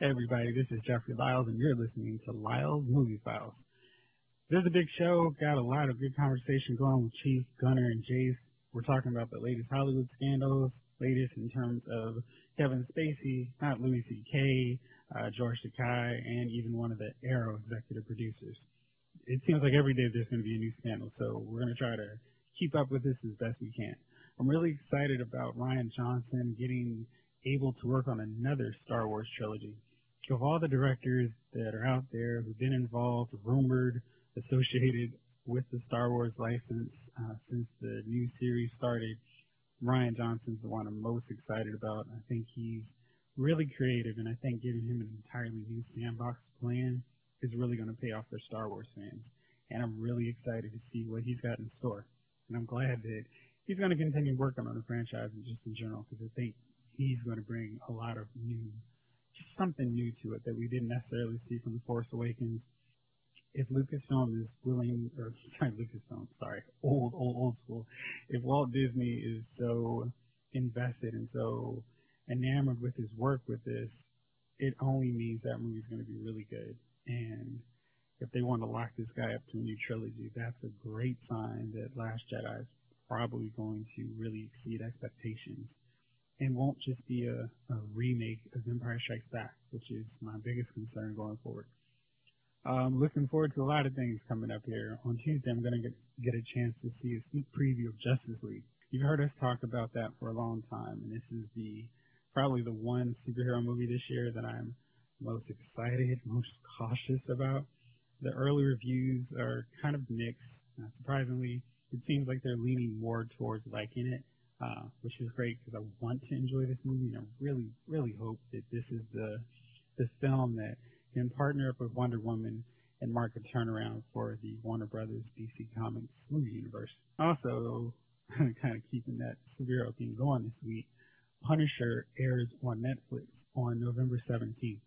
Everybody, this is Jeffrey Lyles, and you're listening to Lyles Movie Files. This is a big show. Got a lot of good conversation going with Chief, Gunner, and Jace. We're talking about the latest Hollywood scandals, latest in terms of Kevin Spacey, not Louis C.K., uh, George Takei, and even one of the Arrow executive producers. It seems like every day there's going to be a new scandal, so we're going to try to keep up with this as best we can. I'm really excited about Rian Johnson getting able to work on another Star Wars trilogy. Of all the directors that are out there who've been involved, rumored, associated with the Star Wars license uh, since the new series started, Rian Johnson's the one I'm most excited about. I think he's really creative, and I think giving him an entirely new sandbox plan is really going to pay off for Star Wars fans. And I'm really excited to see what he's got in store. And I'm glad that he's going to continue working on the franchise and just in general because I think he's going to bring a lot of new, something new to it that we didn't necessarily see from The Force Awakens. If Lucasfilm is willing, or sorry, Lucasfilm, sorry, old, old, old school. If Walt Disney is so invested and so enamored with his work with this, it only means that movie's going to be really good. And if they want to lock this guy up to a new trilogy, that's a great sign that Last Jedi is probably going to really exceed expectations and won't just be a, a remake of Empire Strikes Back, which is my biggest concern going forward. I'm looking forward to a lot of things coming up here. On Tuesday, I'm going to get, get a chance to see a sneak preview of Justice League. You've heard us talk about that for a long time, and this is the probably the one superhero movie this year that I'm most excited, most cautious about. The early reviews are kind of mixed. Uh, surprisingly, it seems like they're leaning more towards liking it, uh, which is great because I want to enjoy this movie and I really, really hope that this is the the film that can partner up with Wonder Woman and mark a turnaround for the Warner Brothers DC Comics movie universe. Also, kind of keeping that superhero theme going this week, Punisher airs on Netflix on November 17th.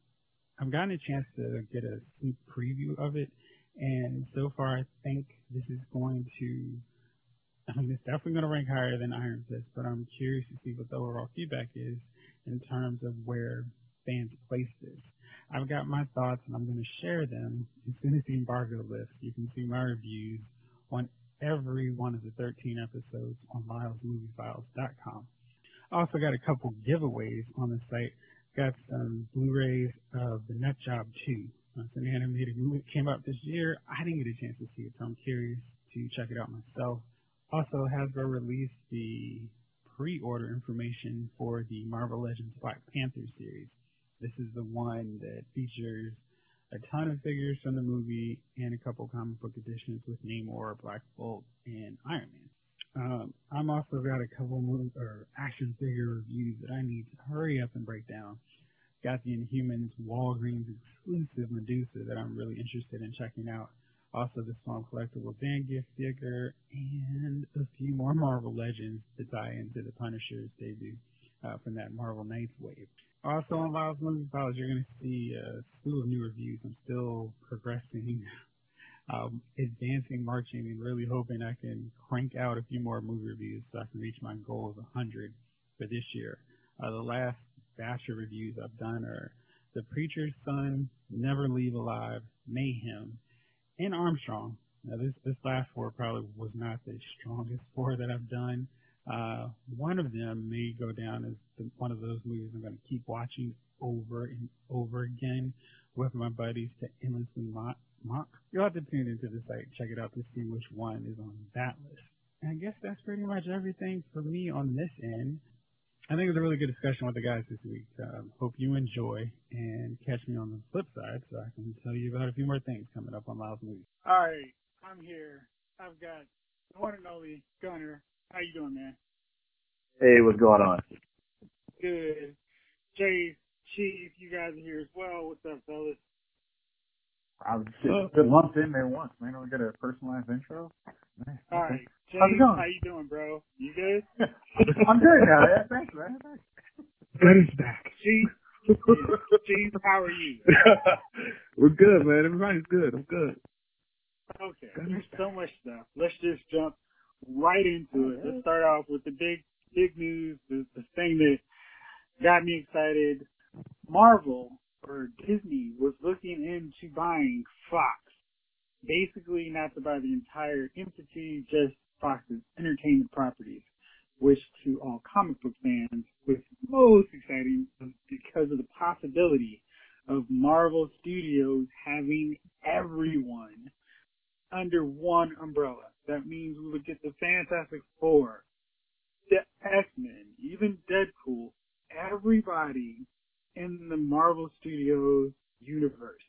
I've gotten a chance to get a sneak preview of it, and so far I think this is going to, I mean, um, it's definitely going to rank higher than Iron Fist, but I'm curious to see what the overall feedback is in terms of where fans place this. I've got my thoughts and I'm going to share them as soon as the embargo lifts. You can see my reviews on every one of the 13 episodes on lylesmoviefiles.com. I Also got a couple giveaways on the site. Got some Blu-rays of The Nut Job 2. It's an animated movie that came out this year. I didn't get a chance to see it, so I'm curious to check it out myself. Also, Hasbro released the pre-order information for the Marvel Legends Black Panther series. This is the one that features a ton of figures from the movie and a couple comic book editions with Namor, Black Bolt, and Iron Man. Um, I'm also got a couple movie, or action figure reviews that I need to hurry up and break down. Got the Inhumans Walgreens exclusive Medusa that I'm really interested in checking out. Also the Storm Collectible Zangief figure and a few more Marvel Legends to tie into the Punisher's debut uh, from that Marvel Knights wave. Also on Lyles Movie Files, you're going to see a slew of new reviews. I'm still progressing um, advancing marching and really hoping I can crank out a few more movie reviews so I can reach my goal of 100 for this year. Uh, the last batch of reviews I've done are The Preacher's Son, Never Leave Alive, Mayhem, and Armstrong. Now this, this last four probably was not the strongest four that I've done. Uh, one of them may go down as the, one of those movies I'm going to keep watching over and over again with my buddies to endlessly mock Mock. You'll have to tune into the site, check it out to see which one is on that list. And I guess that's pretty much everything for me on this end. I think it was a really good discussion with the guys this week. Um, hope you enjoy and catch me on the flip side so I can tell you about a few more things coming up on Lyles Movies. All right, I'm here. I've got the one and only Gunner. How you doing, man? Hey, what's going on? Good. Jay, Chief, you guys are here as well. What's up, fellas? I was just been lumped in there once, man. We got a personalized intro. Nice. All okay. right, Jay, How's it going? how you doing, bro? You good? I'm good now. Yeah, thanks, man. Thanks. Buddy's back. Chief, Chief, how are you? We're good, man. Everybody's good. I'm good. Okay, there's so much stuff. Let's just jump right into it. Let's start off with the big, big news, the, the thing that got me excited. Marvel or Disney was looking into buying Fox. Basically, not to buy the entire entity, just Fox's entertainment properties, which to all comic book fans was most exciting because of the possibility of Marvel Studios having everyone under one umbrella. That means we would get the Fantastic Four, the X-Men, even Deadpool, everybody in the Marvel Studios universe.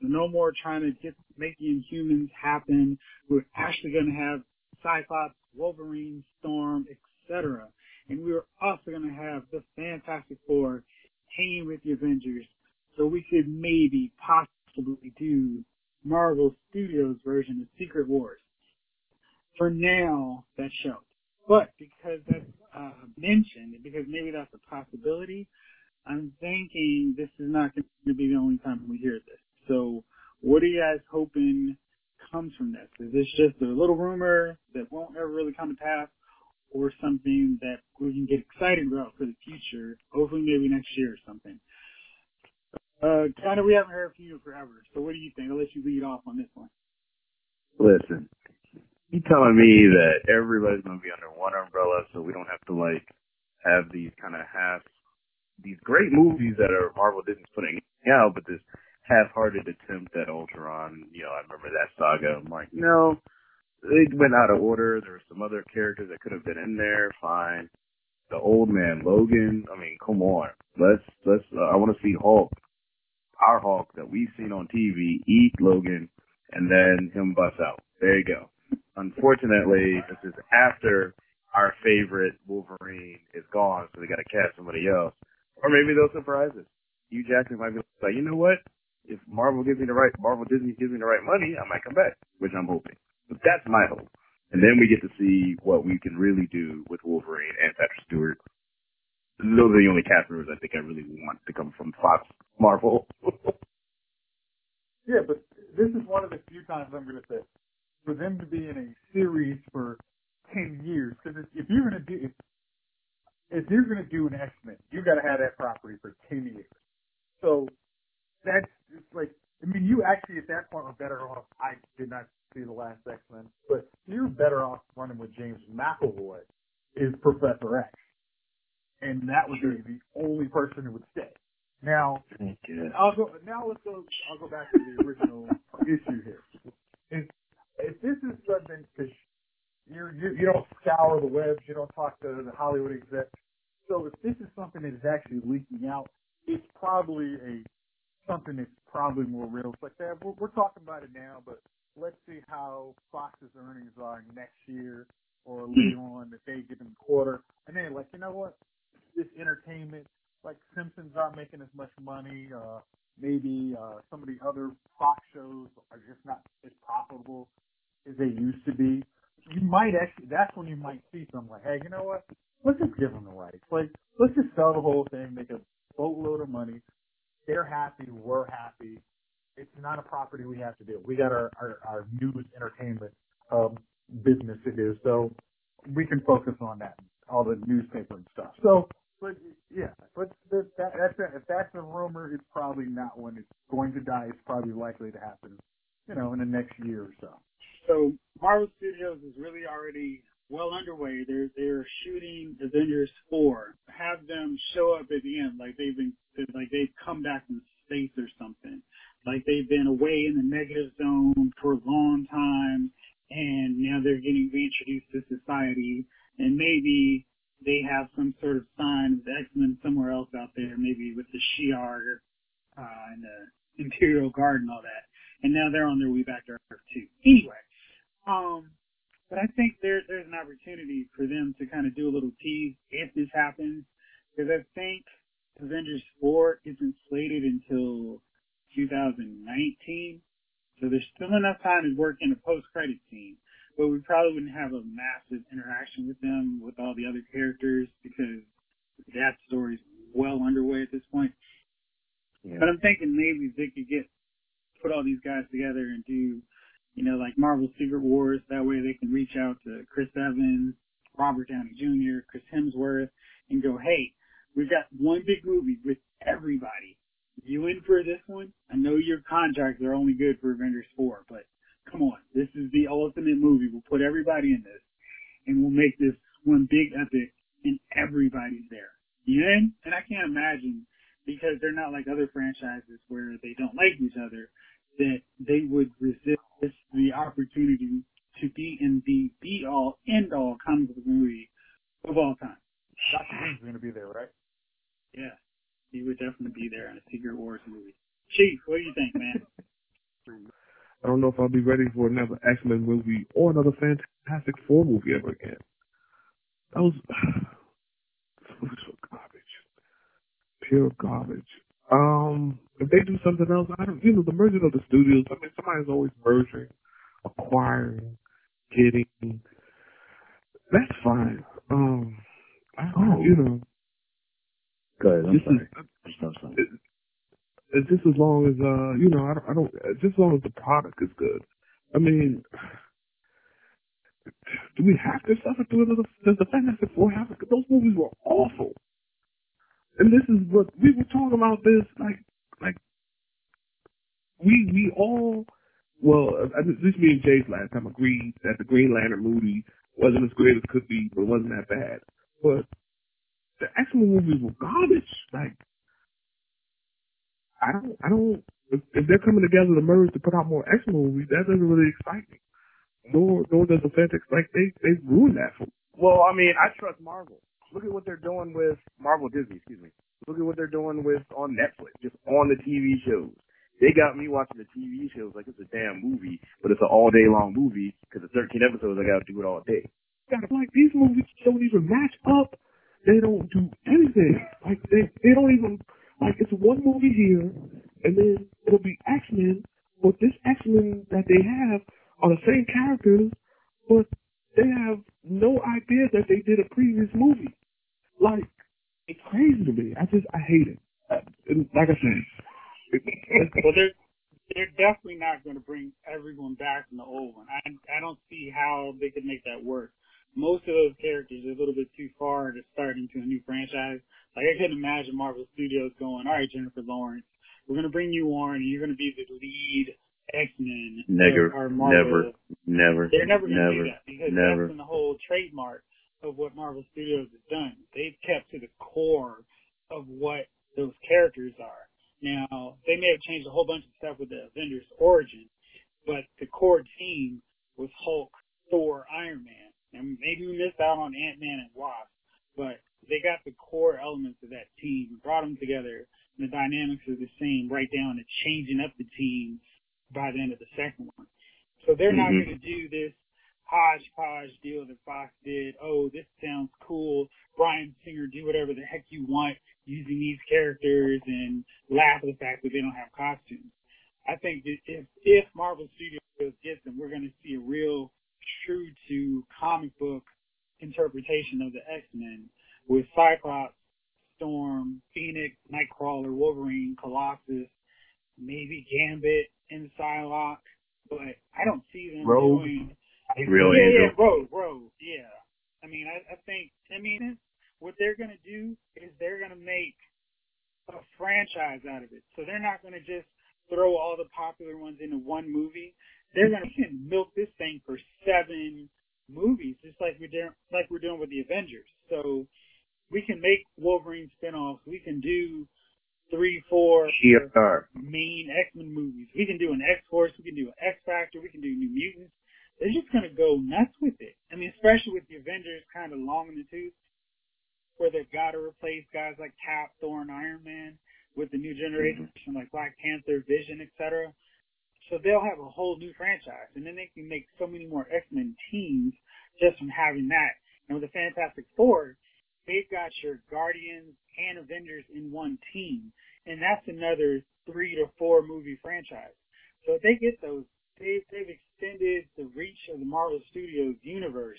So no more trying to get making humans happen. We're actually going to have Cyclops, Wolverine, Storm, etc. And we were also going to have the Fantastic Four hanging with the Avengers. So we could maybe possibly do Marvel Studios version of Secret Wars. For now, that's shown. But because that's uh, mentioned, because maybe that's a possibility, I'm thinking this is not going to be the only time we hear this. So what are you guys hoping comes from this? Is this just a little rumor that won't ever really come to pass or something that we can get excited about for the future, hopefully maybe next year or something? Uh, kind of, we haven't heard from you forever, so what do you think? I'll let you lead off on this one. Listen, you telling me that everybody's going to be under one umbrella so we don't have to like have these kind of half, these great movies that are Marvel Disney's putting out, but this half-hearted attempt at Ultron, you know, I remember that saga. I'm like, no, they went out of order. There were some other characters that could have been in there. Fine. The old man Logan. I mean, come on. Let's let's. Uh, I want to see Hulk, our Hulk that we've seen on TV, eat Logan, and then him bust out. There you go. Unfortunately, this is after our favorite Wolverine is gone, so they got to cast somebody else. Or maybe they'll surprise us. Hugh Jackman might be like, you know what? If Marvel gives me the right, Marvel Disney gives me the right money, I might come back, which I'm hoping. But that's my hope. And then we get to see what we can really do with Wolverine and Patrick Stewart. Those are the only cast members I think I really want to come from Fox Marvel. yeah, but this is one of the few times I'm going to say for them to be in a series for ten years. Because if you're going to do if, if you're going to do an X Men, you got to have that property for ten years. So that's it's like I mean, you actually at that point were better off. I did not see the last X Men, but you're better off running with James McAvoy is Professor X, and that would be the only person who would stay. Now, I'll go. Now let's go. I'll go back to the original issue here. If, if this is something because you you don't scour the webs, you don't talk to the Hollywood execs. So if this is something that is actually leaking out, it's probably a something that's probably more real. It's like that. We're, we're talking about it now, but let's see how Fox's earnings are next year or later on that they give in quarter. And then like, you know what? This entertainment, like Simpsons aren't making as much money. Uh, maybe uh, some of the other Fox shows are just not as profitable as they used to be. You might actually, that's when you might see something like, hey, you know what? Let's just give them the rights. Like, let's just sell the whole thing, make a boatload of money, they're happy, we're happy. It's not a property we have to do. We got our, our, our news entertainment um, business to do, so we can focus on that, all the newspaper and stuff. So, but yeah, but that, that, that's a, if that's a rumor, it's probably not when it's going to die. It's probably likely to happen, you know, in the next year or so. So Marvel Studios is really already well underway. They're they're shooting Avengers four. Have them show up at the end, like they've been like they've come back from space or something. Like they've been away in the negative zone for a long time, and now they're getting reintroduced to society, and maybe they have some sort of sign of the X-Men somewhere else out there, maybe with the Shi'ar uh, and the Imperial Guard and all that. And now they're on their way back to Earth too. Anyway, um, but I think there, there's an opportunity for them to kind of do a little tease if this happens, because I think Avengers 4 isn't slated until 2019, so there's still enough time to work in a post-credit scene. But we probably wouldn't have a massive interaction with them with all the other characters because that story's well underway at this point. Yeah. But I'm thinking maybe they could get put all these guys together and do you know, like Marvel Secret Wars. That way they can reach out to Chris Evans, Robert Downey Jr., Chris Hemsworth, and go, hey, we've got one big movie with everybody. You in for this one? I know your contracts are only good for Avengers 4, but come on. This is the ultimate movie. We'll put everybody in this and we'll make this one big epic and everybody's there. You in? And I can't imagine because they're not like other franchises where they don't like each other that they would resist the opportunity to be in the be all end all comic book movie of all time. Doctor Doom's going to be there, right? Yeah, he would definitely be there in a Secret Wars movie. Chief, what do you think, man? I don't know if I'll be ready for another X Men movie or another Fantastic Four movie ever again. That was was so garbage, pure garbage. Um, if they do something else, I don't. You know, the merging of the studios. I mean, somebody's always merging, acquiring, getting. That's fine. Um, I, Oh. you know, Good. I'm this sorry. is I'm sorry. it, it's just as long as uh you know I don't, I don't just as long as the product is good. I mean, do we have to suffer through another? Does the Fantastic Four have? Those movies were awful, and this is what we were talking about. This like like we we all well at least me and Jay's last time agreed that the Green Lantern movie wasn't as great as it could be, but it wasn't that bad. But the X Men movies were garbage. Like I don't, I don't. If, they're coming together to merge to put out more X Men movies, that doesn't really excite me. Nor, nor does the Fantastic. Like they, they ruined that for. me. Well, I mean, I trust Marvel. Look at what they're doing with Marvel Disney, excuse me. Look at what they're doing with on Netflix, just on the TV shows. They got me watching the TV shows like it's a damn movie, but it's an all day long movie because it's 13 episodes. I got to do it all day. Like these movies don't even match up. They don't do anything. Like they, they don't even. Like it's one movie here, and then it'll be X Men, but this X Men that they have are the same characters, but they have no idea that they did a previous movie. Like it's crazy to me. I just I hate it. Like I said, well, they're they're definitely not going to bring everyone back from the old one. I I don't see how they could make that work. Most of those characters are a little bit too far to start into a new franchise. Like I couldn't imagine Marvel Studios going, all right, Jennifer Lawrence, we're going to bring you on, and you're going to be the lead X Men. Never, or Marvel. never, never, They're never going to do that because never. that's been the whole trademark of what Marvel Studios has done. They've kept to the core of what those characters are. Now, they may have changed a whole bunch of stuff with the Avengers origin, but the core team was Hulk, Thor, Iron Man. And maybe we missed out on Ant-Man and Wasp, but they got the core elements of that team, brought them together, and the dynamics are the same right down to changing up the team by the end of the second one. So they're not Mhm. going to do this hodgepodge deal that Fox did. Oh, this sounds cool. Bryan Singer, do whatever the heck you want using these characters and laugh at the fact that they don't have costumes. I think that if, if Marvel Studios gets them, we're going to see a real true to comic book interpretation of the X-Men with Cyclops, Storm, Phoenix, Nightcrawler, Wolverine, Colossus, maybe Gambit and Psylocke, but I don't see them Rogue. doing Real yeah, Angel. yeah, Rogue, Rogue, yeah. I mean, I, I think, I mean, what they're gonna do is they're gonna make a franchise out of it. So they're not gonna just throw all the popular ones into one movie. They're gonna mm-hmm. milk this thing for seven movies, just like we're doing, like we're doing with the Avengers. So we can make Wolverine spin-offs. We can do three, four TR. Uh, main X-Men movies. We can do an X-Force. We can do an X-Factor. We can do New Mutants. They're just gonna go nuts with it. I mean, especially with the Avengers kind of long in the tooth, where they've got to replace guys like Cap, Thor, and Iron Man with the new mhm. generation like Black Panther, Vision, etc. So they'll have a whole new franchise, and then they can make so many more X-Men teams just from having that. And with the Fantastic Four, they've got your Guardians and Avengers in one team, and that's another three to four movie franchise. So if they get those, they've, they've extended the reach of the Marvel Studios universe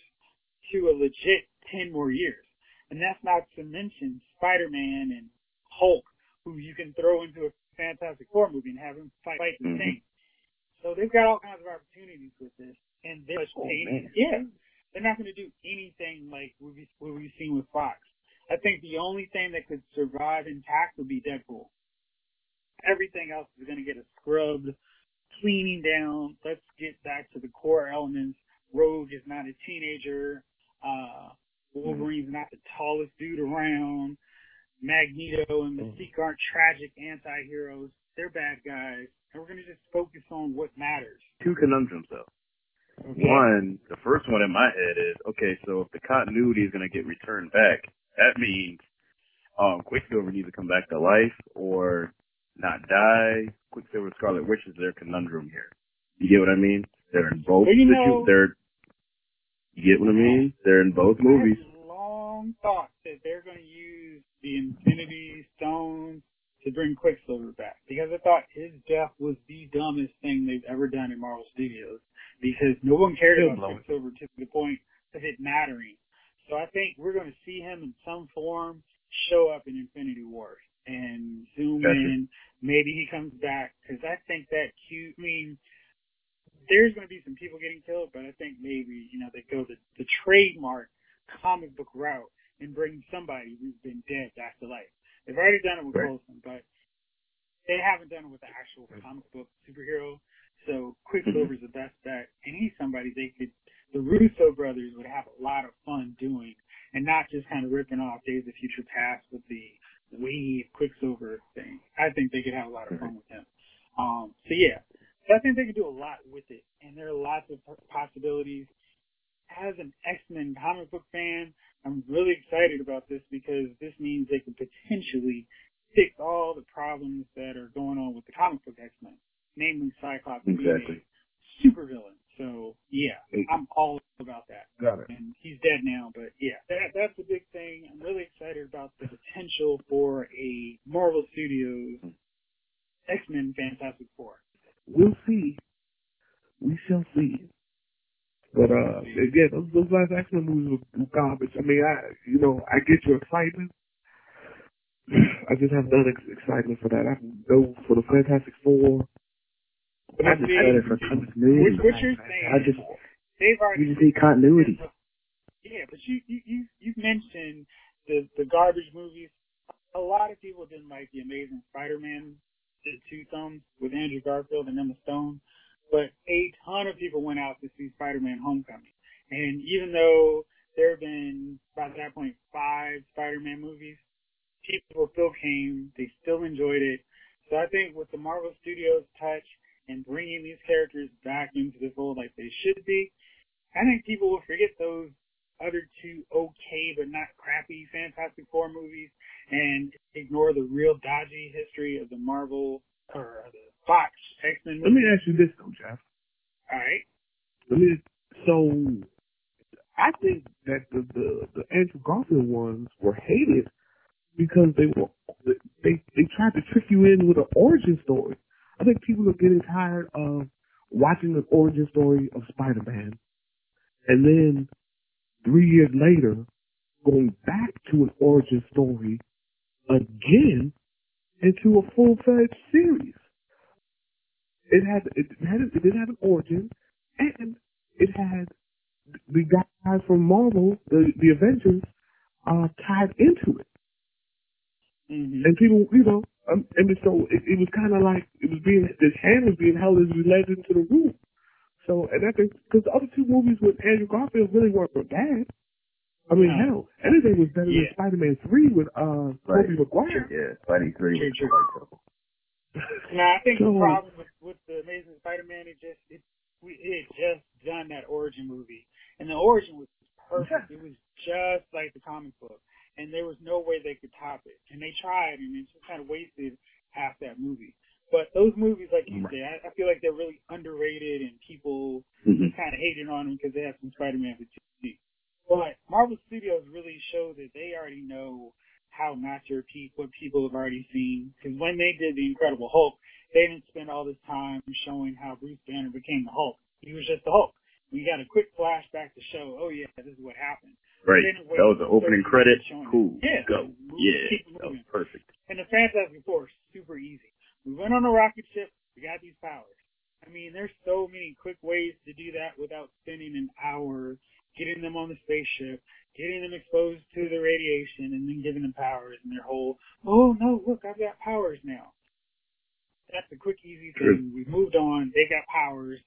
to a legit 10 more years. And that's not to mention Spider-Man and Hulk, who you can throw into a Fantastic Four movie and have them fight, fight the Mhm. thing. So they've got all kinds of opportunities with this. And they're, Oh, yeah, they're not going to do anything like what we've, what we've seen with Fox. I think the only thing that could survive intact would be Deadpool. everything else is going to get a scrubbed cleaning down. Let's get back to the core elements. Rogue is not a teenager. Uh, Wolverine's not the tallest dude around. Magneto and Mystique aren't tragic anti-heroes. They're bad guys. And we're going to just focus on what matters. Two conundrums though. One, the first one in my head is, okay, so if the continuity is going to get returned back, that means um, Quicksilver needs to come back to life or not die. Quicksilver, Scarlet Witch is their conundrum here. You get what I mean? They're in both. Well, you know- they're. You get what I mean? They're in both movies. I had long thought that they're going to use the Infinity Stones to bring Quicksilver back because I thought his death was the dumbest thing they've ever done in Marvel Studios because no one cared Still about blowing. Quicksilver to the point of it mattering. So I think we're going to see him in some form show up in Infinity War and zoom Gotcha. in. Maybe he comes back because I think that cute. I mean, there's going to be some people getting killed, but I think maybe you know they go the, the trademark comic book route and bring somebody who's been dead back to life. They've already done it with Right. Coulson, but they haven't done it with the actual comic book superhero. So Quicksilver's the best bet, and he's somebody they could. The Russo brothers would have a lot of fun doing, and not just kind of ripping off Days of Future Past with the weed Quicksilver thing. I think they could have a lot of fun with him. Um, so yeah, so I think they could do a lot with it, and there are lots of possibilities. As an X-Men comic book fan, I'm really excited about this because this means they could potentially fix all the problems that are going on with the comic book X-Men, namely Cyclops being Exactly. a supervillain. So yeah, I'm all about that Got it. and he's dead now. But yeah, that that's a big thing. I'm really excited about the potential for a Marvel Studios hmm. X Men Fantastic Four. We'll see. We shall see. But uh, again, those, those last Men movies were, garbage. I mean, I you know I get your excitement. I just have none ex- excitement for that. I go for the Fantastic Four. But I it's just had it for continuity. Which, what you're saying? I just they've already you just need continuity. Yeah, but you you you you mentioned the the garbage movies. A lot of people didn't like the Amazing Spider-Man, the two thumbs with Andrew Garfield and Emma Stone, but a ton of people went out to see Spider-Man: Homecoming. And even though there have been by that point five Spider-Man movies, people still came. They still enjoyed it. So I think with the Marvel Studios touch and bringing these characters back into the fold like they should be, I think people will forget those other two okay but not crappy Fantastic Four movies and ignore the real dodgy history of the Marvel or the Fox X-Men Let me ask you this though, Jeff. All right. Let me. So, I think that the the, the Andrew Garfield ones were hated because they were they they tried to trick you in with an origin story. I think people are getting tired of watching the origin story of Spider-Man, and then three years later going back to an origin story again into a full-fledged series. It had it had it did have an origin, and it had the guys from Marvel, the the Avengers, uh, tied into it. Mm-hmm. And people, you know, um, and so it, it was kind of like it was being this hand was being held as we led into the room. So, and I think because the other two movies with Andrew Garfield really weren't bad. I mean, No. hell, anything was better Yeah. than Spider-Man Three with uh Right. Tobey Maguire. Yeah, Spidey three was True, true. quite trouble. I think So- the problem with, with the Amazing Spider-Man it just it we it had just done that origin movie, and the origin was perfect. It was just like the comic book, and there was no way they could top it. And they tried, and it just kind of wasted half that movie. But those movies, like you say, I, I feel like they're really underrated, and people Mhm. kind of hating on them because they have some Spider-Man fatigue. But Marvel Studios really showed that they already know how not to repeat what people have already seen. Because when they did the Incredible Hulk, they didn't spend all this time showing how Bruce Banner became the Hulk. He was just the Hulk. We got a quick flashback to show, oh yeah, this is what happened. Right. That was the opening 30 credit. minutes showing it. Cool. Yeah. Go. Yeah. That was perfect. And the Fantastic Four, super easy. We went on a rocket ship. We got these powers. I mean, there's so many quick ways to do that without spending an hour getting them on the spaceship, getting them exposed to the radiation, and then giving them powers and their whole, oh no, look, I've got powers now. that's a quick, easy thing. We've moved on. They got powers,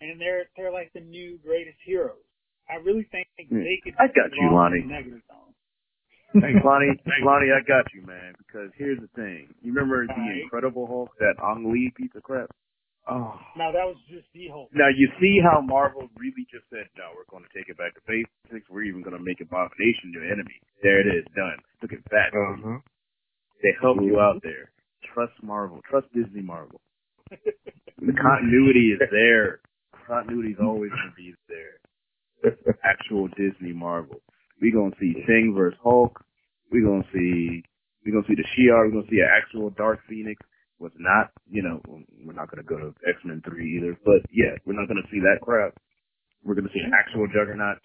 and they're they're like the new greatest heroes. I really think Hmm. they could. I got you, Lonnie. in the Negative zone. Hey, Lonnie, Lonnie, I got you, man. Because here's the thing. You remember the Alright. Incredible Hulk, that Ang Lee piece of crap? Oh, Now that was just the Hulk. Now you see how Marvel really just said, no, we're going to take it back to basics. We're even going to make Abomination your enemy. There it is, done. Look at that. uh-huh. They helped you out there. Trust Marvel. Trust Disney Marvel. The continuity is there. Continuity is always going to be there. Actual Disney Marvel. We gonna see Thing versus Hulk. We gonna see we gonna see the Shi'ar. We gonna see an actual Dark Phoenix. Was not, you know, we're not gonna go to X Men three either. But yeah, we're not gonna see that crap. We're gonna see an actual Juggernaut.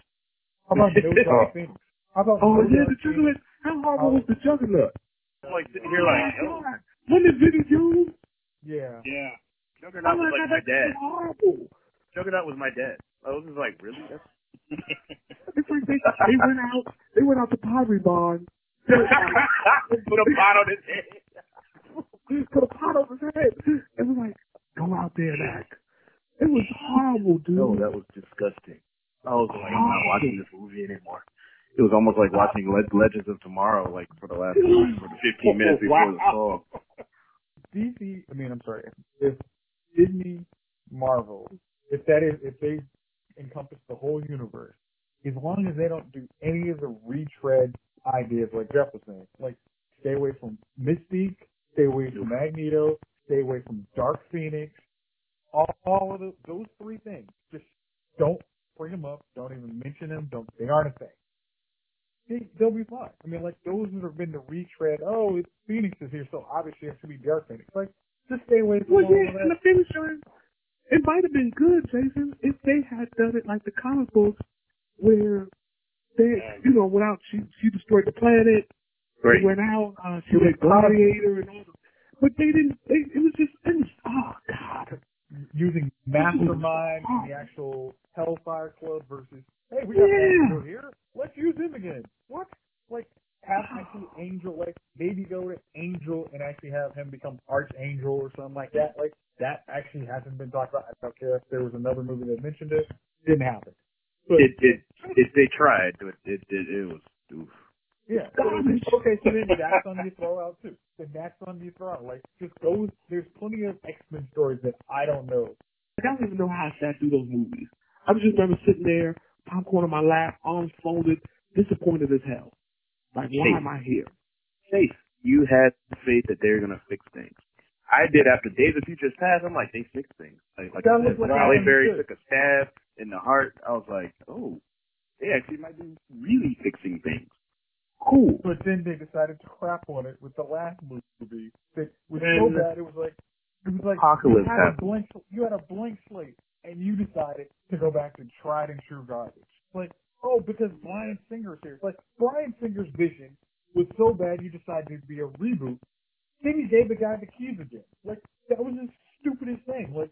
How about no Dark Phoenix? How about Oh, no yeah, Dark the Juggernaut. How horrible was the Juggernaut? I'm like sitting here like, yo, Wasn't it Vinnie Jones? Yeah. Yeah. Juggernaut Oh was my like God, my dad. that's horrible. Juggernaut was my dad. I was just like, really? That's It's like they, they went out, they went out to Pottery Barn, Put a pot on his head. put a pot on his head, and was like, go out there and act. It was horrible, dude. No, that was disgusting. I was like, I'm not watching this movie anymore. It was almost like watching Le- Legends of Tomorrow, like for the last for the 15 minutes before the Wow. call. DC, I mean, I'm sorry, if Disney, Marvel, if that is, if they encompass the whole universe, as long as they don't do any of the retread ideas like Jeff was saying, like stay away from Mystique, stay away from Magneto, stay away from Dark Phoenix, all, all of the, those three things, just don't bring them up, don't even mention them, don't, they aren't a thing. They, they'll be fine. I mean, like those that have been the retread. Oh, it's Phoenix is here, so obviously it should be Dark Phoenix. Like, just stay away from Well, yeah, and the finisher, it might have been good, Jason, if they had done it like the comic books, where they, you know, without she she destroyed the planet, Great. she went out, uh, she was a gladiator and all. The, but they didn't. They, it was just, it was, oh God. using Mastermind and the actual Hellfire Club versus, hey, we got Yeah. Here. Let's use him again. What? Like, have actually Angel, like, maybe go to Angel and actually have him become Archangel or something like that. Like, that actually hasn't been talked about. I don't care if there was another movie that mentioned it. It didn't happen. But, It it it they tried, but it it, it was oof. yeah. So, okay, so then that's on you throw out too. Then that's on you throw out. Like, just go, there's plenty of X-Men stories that I don't know. Like, I don't even know how I sat through those movies. I just remember sitting there, popcorn on my lap, arms folded, disappointed as hell. Like, why Hey. am I here? Faith, you had faith that they were gonna fix things. I did after Days of Futures Past. I'm like, they fixed things. Like, like That I was said, what when I Halle Berry took a stab in the heart. I was like, oh, they actually might be really fixing things. Cool. But then they decided to crap on it with the last movie. That was so bad. It was like it was like Apocalypse you had a blank you had a blank slate and you decided to go back to tried and true garbage. Like oh, because Bryan Singer's here. It's like Bryan Singer's vision was so bad you decided to be a reboot. Then you gave the guy the keys again. Like that was the stupidest thing. Like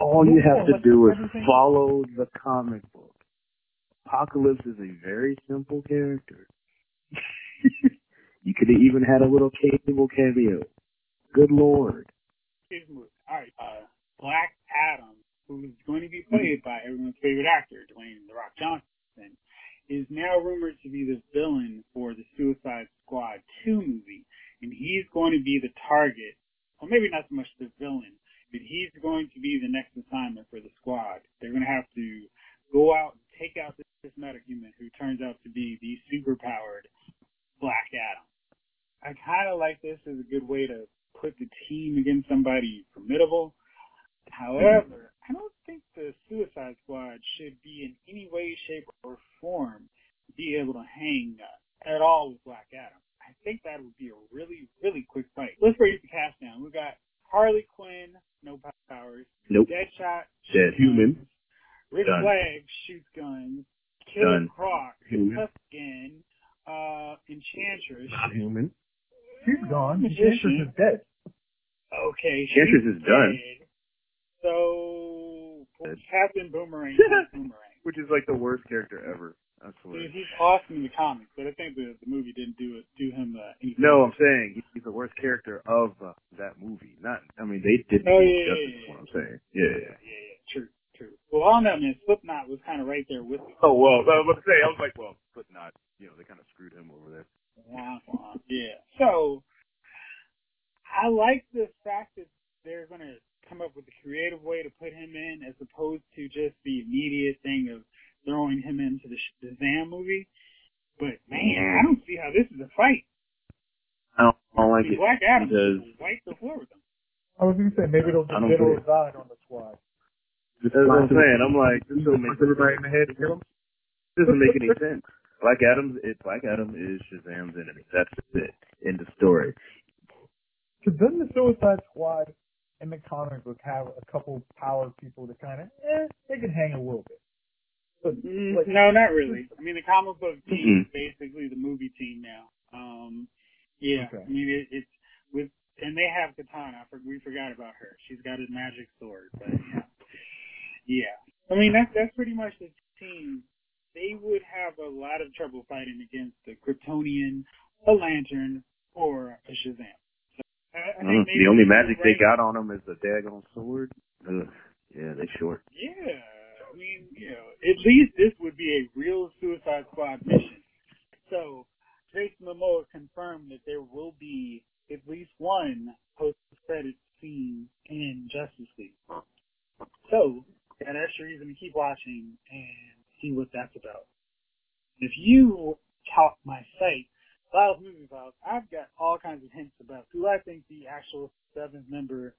All you have to Like, do is everything- follow the comic book. Apocalypse is a very simple character. you could have even had a little cable cameo. Good lord. Here's the movie. All right. Uh, Black Adam, who's going to be played by everyone's favorite actor, Dwayne The Rock Johnson, is now rumored to be the villain for the Suicide Squad 2 movie. And he's going to be the target, or maybe not so much the villain, but he's going to be the next assignment for the squad. They're going to have to go out and take out this, this metahuman who turns out to be the superpowered Black Adam. I kind of like this as a good way to put the team against somebody formidable. However, I don't think the Suicide Squad should be in any way, shape, or form be able to hang uh, at all with Black Adam. I think that would be a really, really quick fight. Let's break the cast down. We've got Harley Quinn, no powers. Nope. Deadshot, Dead. shoots Human. guns. Rick Done. Flag shoots guns. Killer Done. Croc, Human. Tough Skin, uh, Enchantress. Not human. she's gone. Magician. Enchantress is dead. Okay, Enchantress she's is done. So Dead. Captain Boomerang, Boomerang. Which is like the worst character ever. Swear. Dude, he's awesome in the comics, but I think the the movie didn't do it do him uh, any. No, I'm saying he's the worst character of uh, that movie. Not, I mean, they did Oh, do yeah, yeah, yeah, is What I'm saying, yeah. Yeah, yeah, yeah. True, true. Well, on that man, Slipknot was kind of right there with it. Oh well, I was about to say, I was like, well, but not, you know, they kind of screwed him over there. Wah, wah. Yeah. So I like the fact that they're going to come up with a creative way to put him in as opposed to just the immediate thing of throwing him into the Shazam movie. But man, I don't see how this is a fight. I don't, I don't like The it Black Adam because will wipe the floor with him. I was gonna say maybe they'll I get don't General get on the squad. That's what I'm saying. I'm like, this him- don't make punch everybody in the head and kill him. doesn't make any sense. Black Adam, it Black Adam is Shazam's enemy. That's it. End of story. Because doesn't the Suicide Squad in the comic book have a couple power people that kind of, eh, they can hang a little bit. But Mm, like, no, not really. I mean, the comic book team Mhm. is basically the movie team now. Um, yeah, Okay. I mean, it, it's with, and they have Katana. We forgot about her. She's got a magic sword, but yeah, yeah. I mean, that's that's pretty much the team. They would have a lot of trouble fighting against the Kryptonian, a Lantern, or a Shazam. So I, I Mm, the only magic they got on him is the daggone sword. Ugh. Yeah, they short. Yeah, I mean, you know, at least this would be a real Suicide Squad mission. So, Jason Momoa confirmed that there will be at least one post-credit scene in Justice League. So, got extra reason to keep watching and see what that's about. If you talk my site, Lyles Movie Files, I've got all kinds of hints about who I think the actual seventh member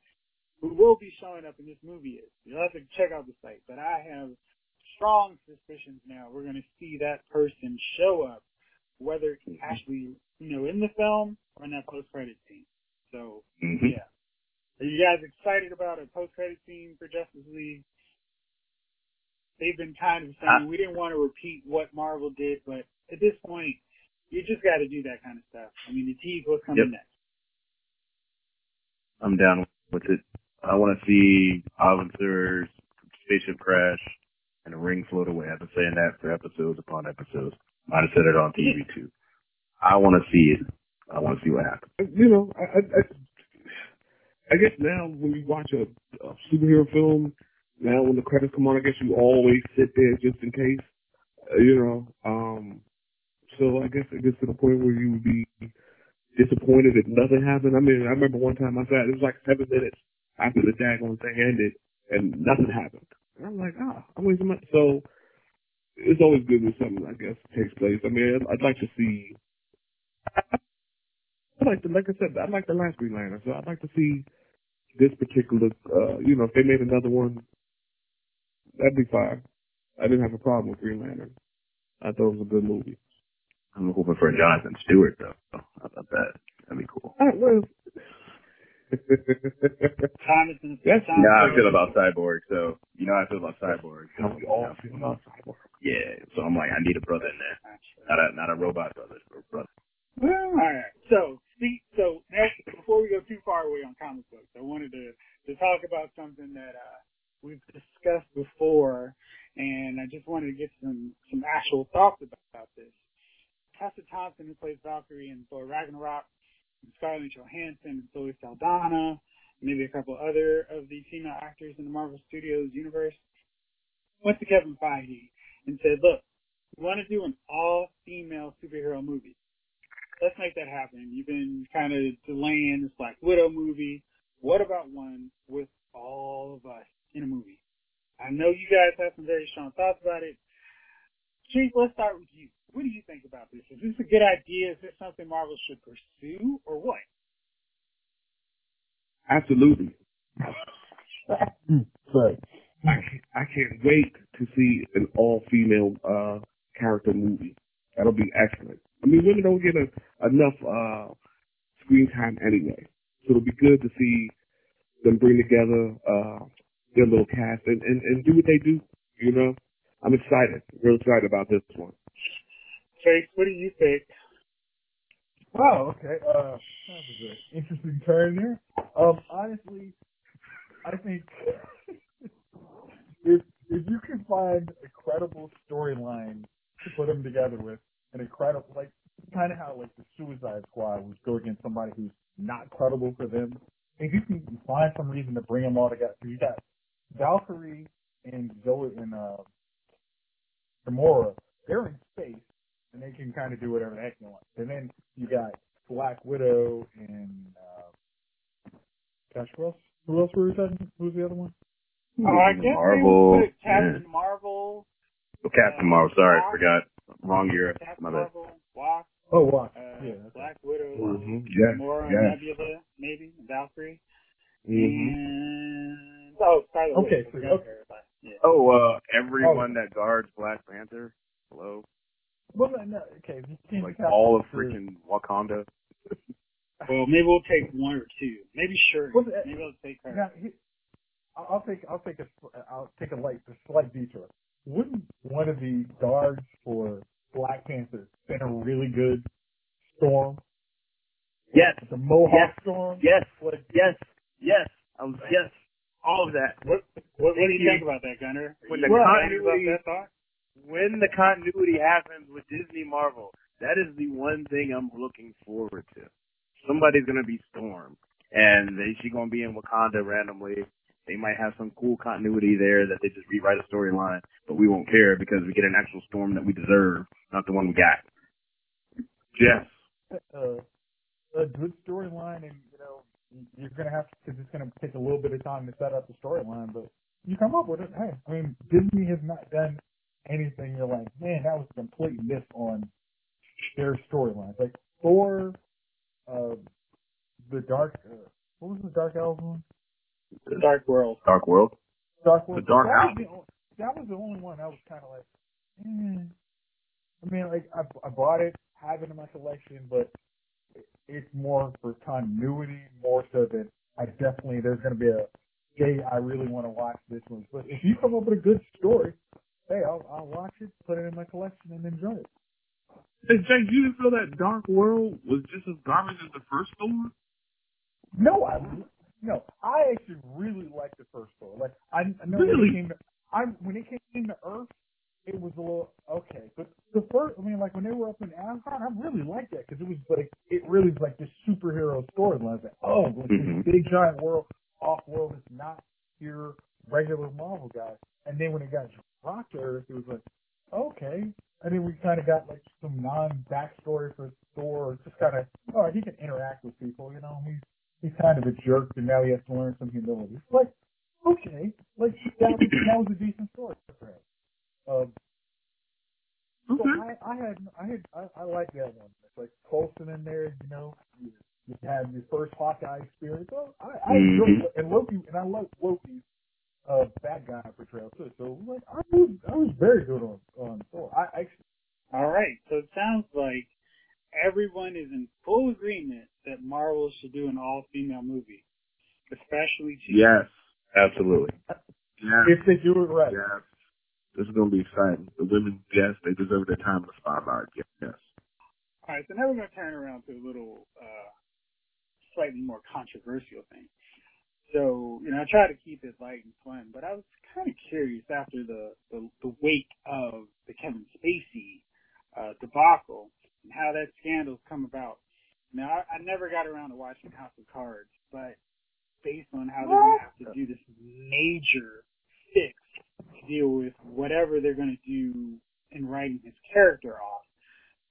who will be showing up in this movie is. You'll have to check out the site, but I have strong suspicions now we're going to see that person show up, whether it's actually, you know, in the film or in that post-credit scene. So, Mm-hmm. yeah. Are you guys excited about a post-credit scene for Justice League? They've been kind of saying we didn't want to repeat what Marvel did, but at this point, you just got to do that kind of stuff. I mean, the tease what's coming Yep. next. I'm down with it. I want to see Abin Sur's spaceship crash and a ring float away. I've been saying that for episodes upon episodes. Might have said it on TV too. I want to see it. I want to see what happens. You know, I, I, I, I guess now when you watch a, a superhero film, now when the credits come on, I guess you always sit there just in case. Uh, you know, um, so I guess it gets to the point where you would be disappointed if nothing happened. I mean, I remember one time I sat, it was like seven minutes after the daggone thing ended and nothing happened. And I'm like, ah, I'm wasting my, so it's always good when something, I guess, takes place. I mean, I'd, like to see, I like the, like I said, I like the last Green Lantern, so I'd like to see this particular, uh, you know, if they made another one, that'd be fine. I didn't have a problem with Green Lantern. I thought it was a good movie. I'm hoping for a Jonathan Stewart though. How about that? That'd be cool. I, well, Jonathan, That's- Jonathan You I feel about Cyborg, so you know how I feel about Cyborg. So, how we all feel about Cyborg. yeah, so I'm like, I need a brother in there, not a not a robot brother, but a brother. Well, all right. So, see, so now, before we go too far away on comic books, I wanted to to talk about something that uh, we've discussed before, and I just wanted to get some some actual thoughts about this. Tessa Thompson, who plays Valkyrie in Thor Ragnarok, and Scarlett Johansson and Zoe Saldana, maybe a couple other of the female actors in the Marvel Studios universe, went to Kevin Feige and said, "Look, we want to do an all-female superhero movie." let's make that happen. You've been kind of delaying this Black Widow movie. What about one with all of us in a movie? I know you guys have some very strong thoughts about it. Chief, let's start with you. What do you think about this? Is this a good idea? Is this something Marvel should pursue, or what? Absolutely. Sorry. I can't, I can't wait to see an all-female uh, character movie. That'll be excellent. I mean, women don't get a, enough uh, screen time anyway, so it'll be good to see them bring together uh, their little cast and, and, and do what they do. You know, I'm excited, real excited about this one. Chase, what do you think? Wow, okay. Uh, that was an interesting turn there. Um, honestly, I think if if you can find a credible storyline to put them together with, an incredible, like kind of how like the Suicide Squad would go against somebody who's not credible for them. If you can find some reason to bring them all together. You got Valkyrie and Zoe and uh, Gamora. They're in space and they can kind of do whatever the heck they want. And then you got Black Widow and uh, gosh, who else? Who else were we saying? Who's the other one? Oh, I guess Marvel. we would put Captain yeah. Marvel, Oh, Captain uh, Marvel. Sorry, Wasp. forgot. Wrong year. Captain My bad. Marvel, Wasp, Oh, wow. uh, yeah. Black Widow, Mhm. Yes. Gamora, Yes. Nebula, maybe Valkyrie, Mhm. and oh, Scarlet Okay, Witch. so- okay. her, but, yeah. Oh, uh, everyone Oh. that guards Black Panther. Hello. Well, no, no, okay. Like all of freaking Wakanda. Well, maybe we'll take one or two. Maybe sure. Well, uh, maybe I'll take her. Now, he, I'll I'll take I'll take a I'll take a light a slight detour. Wouldn't one of the guards for Black Panther been a really good storm? Yes. The Mohawk Yes. storm. Yes. Like, Yes. Yes. Um, yes. All of that. What What, what do you you. think about that, Gunner? When Are the you continuity- about that thought? When the continuity happens with Disney Marvel, that is the one thing I'm looking forward to. Somebody's gonna be Storm, and they, she gonna be in Wakanda randomly. They might have some cool continuity there that they just rewrite a storyline, but we won't care because we get an actual Storm that we deserve, not the one we got. Yes. uh, a good storyline, and you know you're gonna have to because it's gonna take a little bit of time to set up the storyline, but you come up with it. Hey, I mean Disney has not done anything. You're like, man, that was a complete miss on their storylines. Like Thor, uh, the Dark. Uh, what was the Dark Elves one? The Dark World. Dark World. Dark World. The Dark that House. Was the, that was the only one I was kind of like, eh. I mean, like I, I bought it, have it in my collection, but it's more for continuity, more so that I definitely there's going to be a day I really want to watch this one. But if you come up with a good story, hey, I'll, I'll watch it, put it in my collection, and enjoy it. Hey, Jake, you didn't feel that Dark World was just as garbage as the first Thor? No, I no, I actually really liked the first story. Like I, I know when Really? it came to I when it came to Earth, it was a little okay. But the first, I mean, like when they were up in Asgard, I really liked that because it was like it really was like this superhero storyline. I was like, oh, like Mhm. this big giant world off world is not your regular Marvel guy. And then when it got dropped to Earth, it was like, okay. I mean, we kind of got like some non backstory for Thor, just kind of, oh, he can interact with people, you know. He's he's kind of a jerk, and now he has to learn some humility. It's like, okay, like that was that was a decent story for him. Um, so Okay. I, I had I had I, I like that one. It's like Coulson in there, you know. You, you had your first Hawkeye experience. So I, I enjoyed it. and Loki, and I like Loki's uh, bad guy portrayal too. So like I was I was very good on on Thor. I actually All right. So it sounds like everyone is in full agreement that Marvel should do an all-female movie, especially Chief. Yes. Absolutely. Yes. if they do it right. Yes. This is going to be exciting. The women, yes, they deserve their time in the spotlight. Yes. All right. So now we're going to turn around to a little, uh, slightly more controversial thing. So, you know, I try to keep it light and fun, but I was kind of curious after the, the, the wake of the Kevin Spacey, uh, debacle and how that scandal's come about. Now, I, I never got around to watching House of Cards, but based on how they're going to have to do this major fix to deal with whatever they're going to do in writing his character off,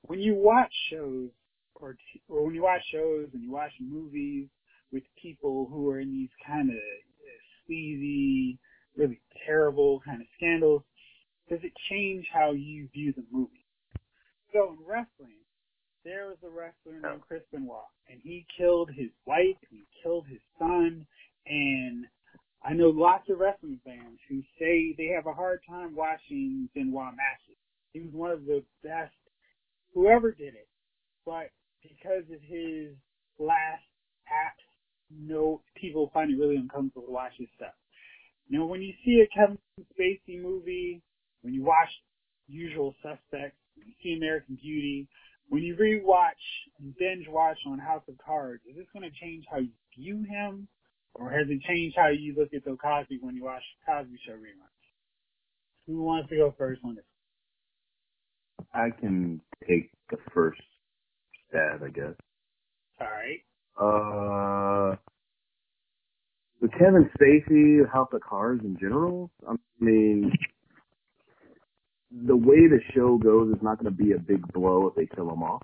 when you watch shows or, t- or when you watch shows and you watch movies with people who are in these kind of uh, sleazy, really terrible kind of scandals, does it change how you view the movie? So in wrestling, there was a wrestler oh. named Chris Benoit, and he killed his wife, and he killed his son, and I know lots of wrestling fans who say they have a hard time watching Benoit matches. He was one of the best, whoever did it, but because of his last acts, no people find it really uncomfortable to watch his stuff. You know, when you see a Kevin Spacey movie, when you watch Usual Suspects, when you see American Beauty, when you rewatch and binge watch on House of Cards, is this going to change how you view him, or has it changed how you look at Bill Cosby when you watch Cosby Show reruns? Who wants to go first on this? I can take the first stab, I guess. All right. Uh, with Kevin Spacey, House of Cards in general, I mean, the way the show goes is not going to be a big blow if they kill him off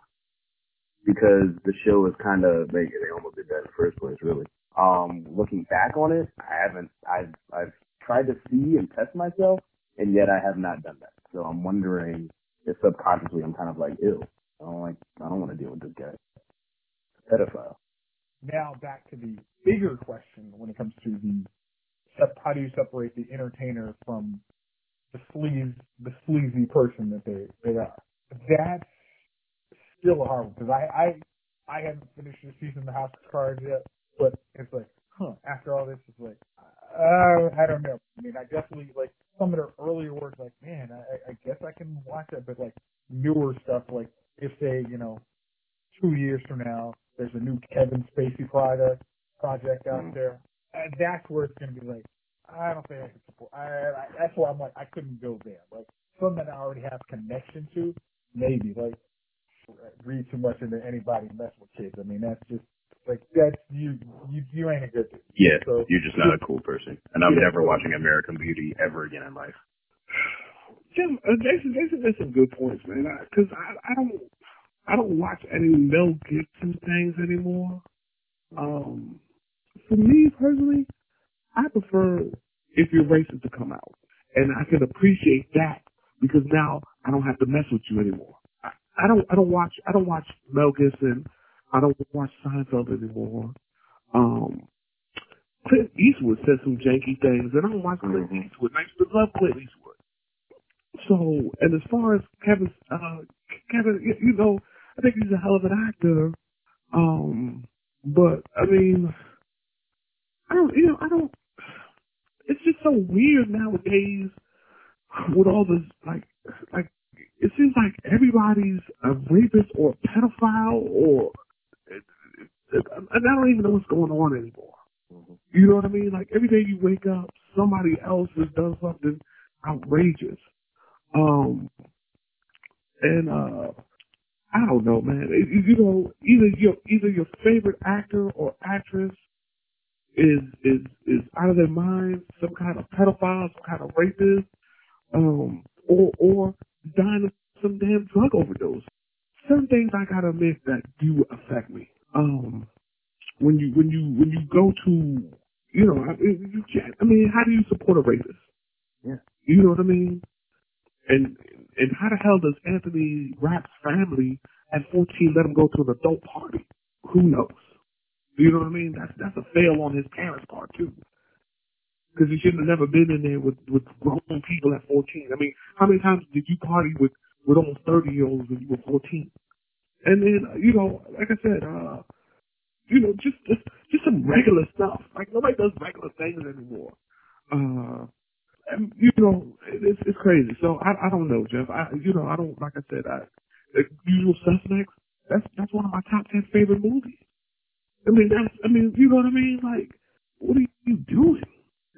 because the show is kind of they they almost did that in the first place, really. Um, looking back on it, I haven't I've I've tried to see and test myself, and yet I have not done that. So I'm wondering if subconsciously I'm kind of like, ew, I don't like I don't want to deal with this guy, pedophile. Now back to the bigger question when it comes to the how do you separate the entertainer from the sleaze the sleazy person that they they are. That's still a hard one because I I I haven't finished the season of the House of Cards yet, but it's like, huh? After all this, it's like, uh, I don't know. I mean, I definitely like some of their earlier work. Like, man, I, I guess I can watch that, but like newer stuff, like if they, you know, two years from now, there's a new Kevin Spacey project project out Mm. there, and that's where it's gonna be like, I don't think I can support. I, I that's why I'm like, I couldn't go there. Like something I already have connection to, maybe like read too much into anybody mess with kids. I mean, that's just like that's you. You you ain't a good dude. Yeah, So- you're just not a cool person, and I'm Yeah. never watching American Beauty ever again in life. Jim, uh, Jason, Jason made some good points, man. Because I, I don't, I don't watch any Mel Gibson things anymore. Um, for me personally, I prefer if you're racist to come out, and I can appreciate that because now I don't have to mess with you anymore. I, I don't, I don't watch, I don't watch Mel Gibson. I don't watch Seinfeld anymore. Um, Clint Eastwood said some janky things, and I don't watch Clint Mhm. Eastwood. I used to love Clint Eastwood. So, and as far as Kevin, uh, Kevin, you know, I think he's a hell of an actor. Um, but I mean, I don't, you know, I don't. It's just so weird nowadays with all this, like, like it seems like everybody's a rapist or a pedophile or, and I don't even know what's going on anymore. You know what I mean? Like every day you wake up, somebody else has done something outrageous. Um, and uh, I don't know, man. It, you know, either your either your favorite actor or actress is is is out of their mind, some kind of pedophile, some kind of rapist, um, or or dying of some damn drug overdose. Some things I gotta admit that do affect me. Um, when you when you when you go to you know, I you can't. I mean, how do you support a rapist? Yeah. You know what I mean? And and how the hell does Anthony Rapp's family at 14 let him go to an adult party? Who knows? You know what I mean? That's that's a fail on his parents' part too. Because he shouldn't have never been in there with with grown people at 14. I mean, how many times did you party with with almost 30 year olds when you were 14? And then you know, like I said, uh, you know, just just just some regular stuff. Like nobody does regular things anymore. Uh, you know, it's it's crazy. So I I don't know, Jeff. I you know I don't like I said I the Usual Suspects. That's that's one of my top ten favorite movies. I mean that's I mean you know what I mean like what are you doing?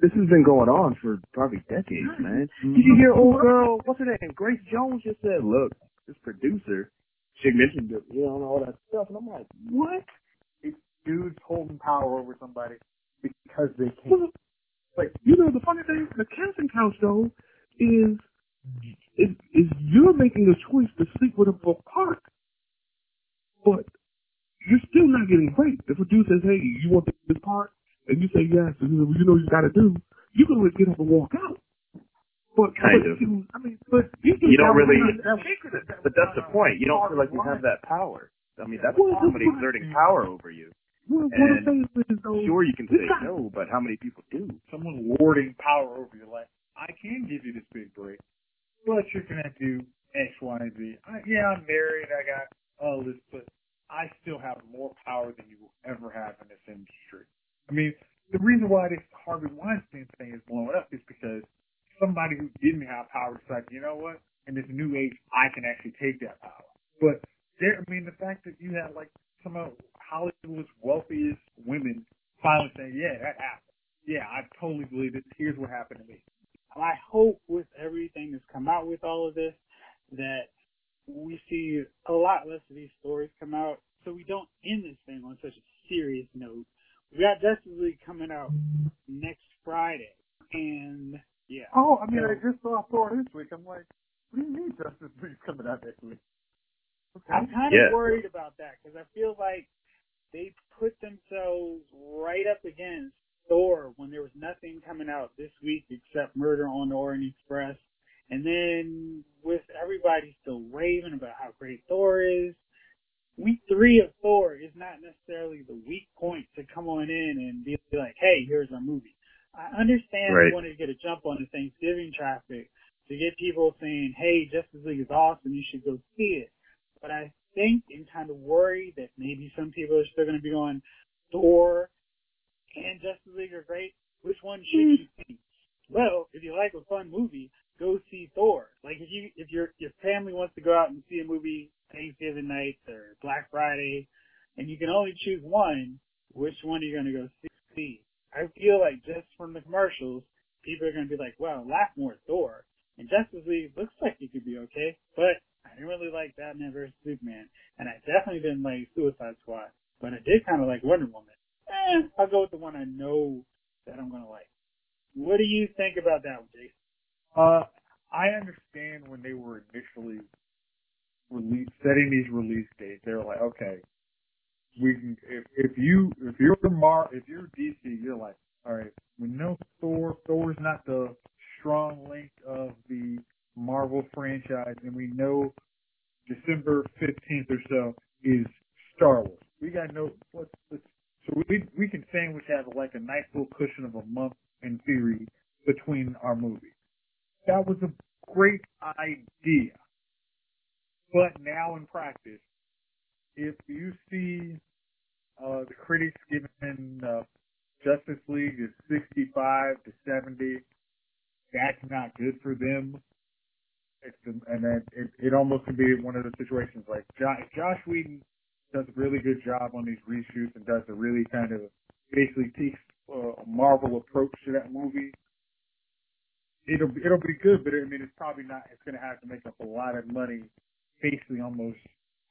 This has been going on for probably decades, man. Did you hear old girl, what's her name? Grace Jones just said, look, this producer, she mentioned it, you know, and all that stuff. And I'm like, what? dudes holding power over somebody because they can. Like you know the funny thing the casting couch though is is is you're making a choice to sleep with him for a part, but you're still not getting raped. If a dude says, "Hey, you want to do this part?" and you say yes, and you know you know you got to do, you can always get up and walk out. But Kind but of. you- I mean, but you, You don't really- That, But that's the point. You don't feel like you have that power. I mean, that's Well, somebody exerting power over you. What and is though. Sure, you can say no, but how many people do? Someone lording power over your life. I can give you this big break, but you're gonna do X, Y, and Z. I, yeah, I'm married. I got all this, but I still have more power than you will ever have in this industry. I mean, the reason why this Harvey Weinstein thing is blowing up is because somebody who didn't have power decided, you know what? In this new age, I can actually take that power. But there, I mean, the fact that you have like some of Hollywood's wealthiest women finally saying, yeah, that happened. Yeah, I totally believe it. Here's what happened to me. I hope with everything that's come out with all of this that we see a lot less of these stories come out so we don't end this thing on such a serious note we got Justice League coming out next Friday, and yeah. Oh, I mean, So- I just saw Thor this week. I'm like, what do you mean Justice League's coming out next week? Okay. I'm kind Yeah. of worried about that because I feel like they put themselves right up against Thor when there was nothing coming out this week except Murder on the Orient Express. And then with everybody still raving about how great Thor is, week three of Thor is not necessarily the weak point to come on in and be like, hey, here's our movie. I understand Right. they wanted to get a jump on the Thanksgiving traffic to get people saying, hey, Justice League is awesome, you should go see it. But I think and kind of worry that maybe some people are still going to be going Thor and Justice League are great. Which one should hmm. you see? Well, if you like a fun movie, go see Thor. Like if you if your your family wants to go out and see a movie Thanksgiving night or Black Friday, and you can only choose one, which one are you going to go see? I feel like just from the commercials, people are going to be like, "Wow, laugh more Thor." And Justice League looks like it could be okay, but I didn't really like Batman vs Superman, and I definitely didn't like Suicide Squad, but I did kind of like Wonder Woman. Eh, I'll go with the one I know that I'm to like. What do you think about that one, Jason? Uh, I understand when they were initially release setting these release dates. They were like, okay, we can. If, if you if you're Mar if you're DC, you're like, all right, we know Thor. Thor's not the strong link of the Marvel franchise, and we know December fifteenth or so is Star Wars. We got no. Let's, let's, so we we can sandwich have like a nice little cushion of a month in theory between our movies. That was a great idea. But now in practice, if you see uh, the critics giving uh, Justice League is 65 to 70, that's not good for them. It's the, and then it, it almost can be one of the situations like Joss, Joss Whedon does a really good job on these reshoots and does a really kind of basically takes uh, a Marvel approach to that movie it'll be, it'll be good, but I mean, it's probably not. It's going to have to make up a lot of money, basically almost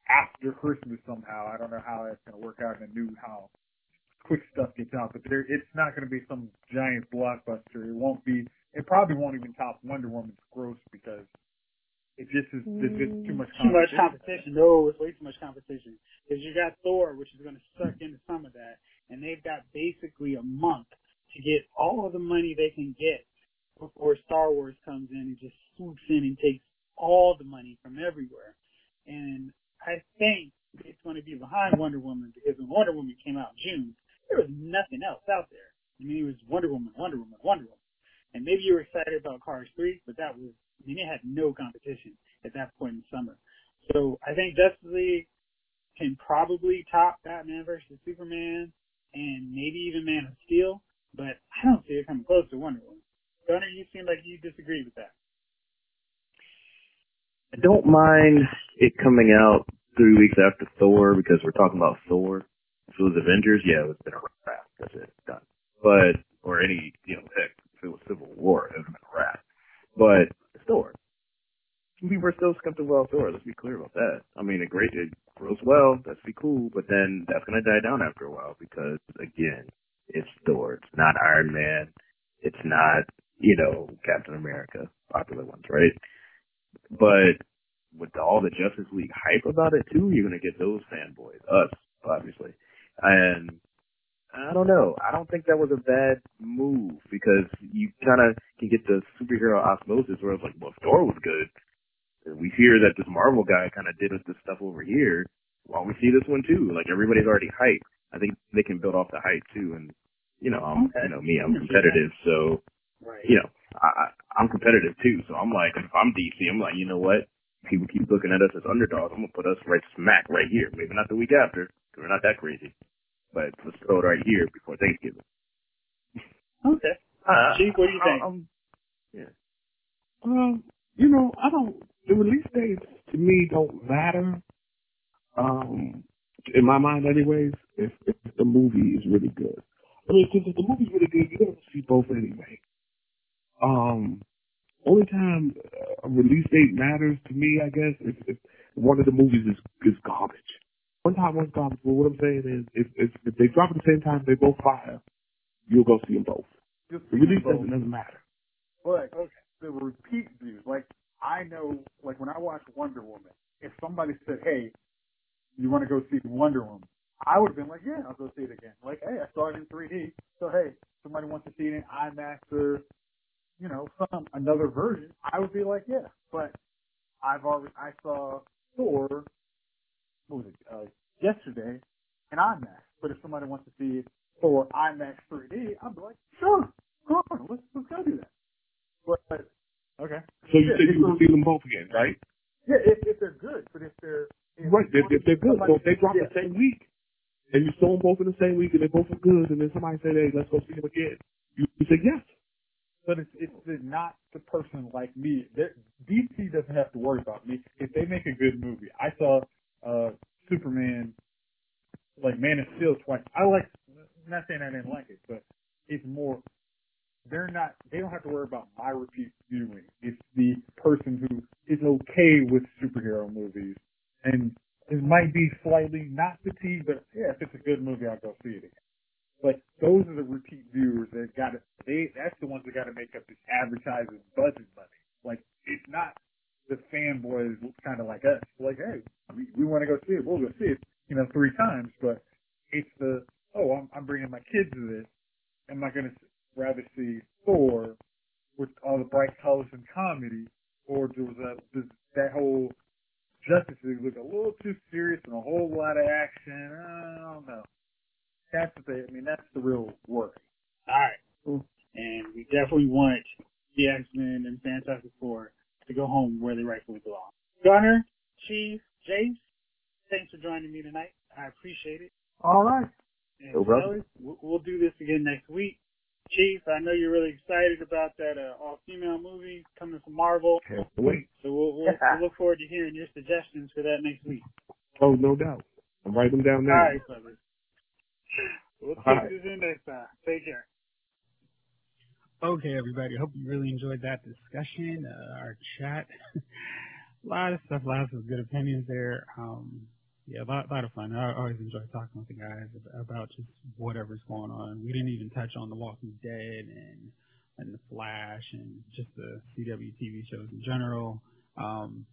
after Christmas somehow. I don't know how that's going to work out in the new how quick stuff gets out, but there, it's not going to be some giant blockbuster. It won't be. It probably won't even top Wonder Woman's gross because it just is. There's just too mm. much competition. Too much competition. competition. No, it's way too much competition. Because you got Thor, which is going to suck into some of that, and they've got basically a month to get all of the money they can get before Star Wars comes in and just swoops in and takes all the money from everywhere. And I think it's going to be behind Wonder Woman because when Wonder Woman came out in June, there was nothing else out there. I mean, it was Wonder Woman, Wonder Woman, Wonder Woman. And maybe you were excited about Cars 3, but that was, I mean, it had no competition at that point in summer. So I think Justice League can probably top Batman versus Superman and maybe even Man of Steel, but I don't see it coming close to Wonder Woman. Gunner, you seem like you disagree with that. I don't mind it coming out three weeks after Thor because we're talking about Thor. If it was Avengers, yeah, it would have been a wrap. That's it, done. But or any, you know, heck, if it was Civil War, it would have been a wrap. But People are still skeptical about Thor. Let's be clear about that. I mean, it great, it grows well. That's be cool, but then that's gonna die down after a while because again, it's Thor. It's not Iron Man. It's not, you know, Captain America. Popular ones, right? But with all the Justice League hype about it too, you're gonna get those fanboys, us, obviously. And I don't know. I don't think that was a bad move because you kind of can get the superhero osmosis where it's like, well, if Thor was good, we hear that this Marvel guy kind of did us this stuff over here. Don't we see this one too? Like everybody's already hyped. I think they can build off the hype too. And you know, I'm, Okay. you know me, I'm competitive, so Right. you know, I, I, I'm competitive too. So I'm like, if I'm DC, I'm like, you know what? People keep looking at us as underdogs. I'm gonna put us right smack right here. Maybe not the week after, because we're not that crazy. But let's throw it right here before Thanksgiving. Okay. Uh, Chief, what do you think? Um, um, you know, I don't. The release dates to me don't matter. Um, in my mind, anyways. If if the movie is really good, I mean, because if the movie's really good, you're gonna see both anyway. Um, only time a release date matters to me, I guess, if, if one of the movies is is garbage. One time, one's garbage. But what I'm saying is, if if, if they drop at the same time, they both fire. You'll go see them both. Just The release both. doesn't, doesn't matter. But okay. the repeat views, like I know, like when I watch Wonder Woman, if somebody said, "Hey, you want to go see Wonder Woman?" I would have been like, "Yeah, I'll go see it again." Like, hey, I saw it in 3D, so hey, somebody wants to see it in IMAX or you know some another version, I would be like, "Yeah." But I've already I saw Thor, what was it, uh, yesterday in IMAX. But if somebody wants to see Thor IMAX 3D, I'd be like, "Sure, go on, let's let's go do that." But okay. So you Yeah, said you would see them both again, right? Yeah, if, if they're good, but if they're if Right. If, if they're good, so if they drop yeah, the same week, and you saw them both in the same week, and they both are good, and then somebody said, "Hey, let's go see them again," you, you said yes. but it's it's the, not the person like me. They're- DC doesn't have to worry about me if they make a good movie. I saw uh Superman, like Man of Steel twice. I like, not saying I didn't like it, but it's more. They're not. They don't have to worry about my repeat viewing. It's the person who is okay with superhero movies and it might be slightly not fatigued, but yeah, if it's a good movie, I'll go see it again. But those are the repeat viewers that got to They that's the ones that got to make up this advertising budget money. Like it's not the fanboys kind of like us. Like hey, we, we want to go see it. We'll go see it. You know, three times. But it's the oh, I'm, I'm bringing my kids to this. Am I going to rather see Thor with all the bright colors and comedy, or does that does that whole Justice League look a little too serious and a whole lot of action? I don't know. That's the thing. I mean, that's the real worry. All right. And we definitely want the X-Men and Fantastic Four to go home where they rightfully belong. Gunner, Chief, Jace, thanks for joining me tonight. I appreciate it. All right. And No problem. fellas, we'll- we'll do this again next week. Chief, I know you're really excited about that uh, all-female movie coming from Marvel. Can't wait. So we'll, we'll, we'll look forward to hearing your suggestions for that next week. Oh, no doubt. I'll write them down now. right, fellas. We'll All take right. this in next time. Take care. Okay, everybody. Hope you really enjoyed that discussion, uh, our chat. a lot of stuff, lots of good opinions there. Um, yeah, a lot, lot of fun. I always enjoy talking with the guys about just whatever's going on. We didn't even touch on The Walking Dead and and The Flash and just the CW TV shows in general. Um,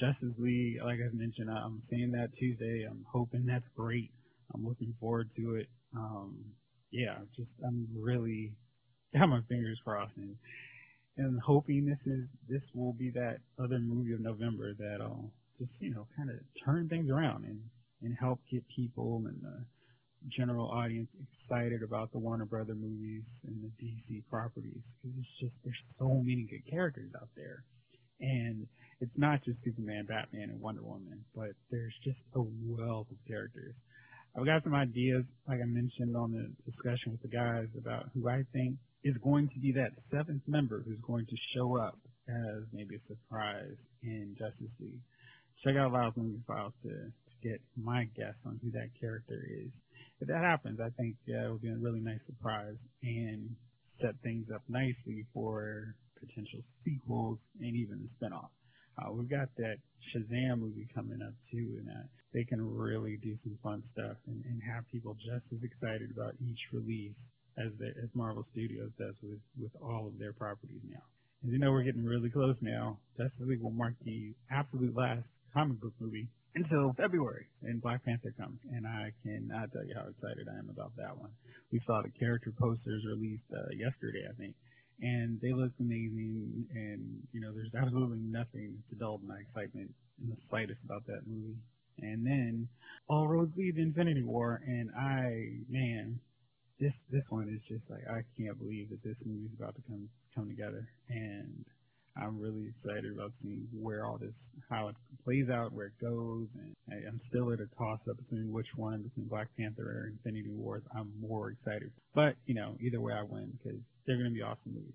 Justice League, like I mentioned, I'm seeing that Tuesday. I'm hoping that's great. I'm looking forward to it. Um, yeah, just I'm really got my fingers crossed and, and hoping this is this will be that other movie of November that'll just you know kind of turn things around and and help get people and the general audience excited about the Warner Brother movies and the DC properties because it's just there's so many good characters out there and it's not just Superman, Batman, and Wonder Woman, but there's just a wealth of characters. I've got some ideas, like I mentioned on the discussion with the guys, about who I think is going to be that seventh member who's going to show up as maybe a surprise in Justice League. Check out Lyle's Movie Files to, to get my guess on who that character is. If that happens, I think it will be a really nice surprise and set things up nicely for potential sequels and even a spinoff. Uh, we've got that Shazam movie coming up too, and uh, they can really do some fun stuff and, and have people just as excited about each release as as Marvel Studios does with with all of their properties now. As you know, we're getting really close now. Justice League will mark the absolute last comic book movie until February, and Black Panther comes, and I cannot tell you how excited I am about that one. We saw the character posters released uh, yesterday, I think, and they look amazing. And you know, there's absolutely nothing to dull my excitement in the slightest about that movie. And then all roads lead to Infinity War, and I, man, this this one is just like I can't believe that this movie's about to come come together, and I'm really excited about seeing where all this how it plays out, where it goes, and I, I'm still at a toss up between which one between Black Panther or Infinity Wars. I'm more excited, but you know either way I win because they're going to be awesome movies.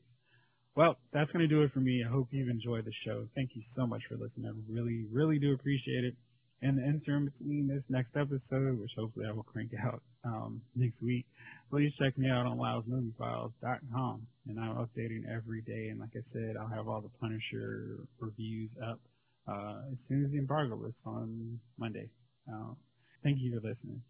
Well, that's going to do it for me. I hope you've enjoyed the show. Thank you so much for listening. I really, really do appreciate it. And the interim between this next episode, which hopefully I will crank out um, next week, please check me out on LylesMovieFiles.com. And I'm updating every day. And like I said, I'll have all the Punisher reviews up uh, as soon as the embargo lifts on Monday. Um, Thank you for listening.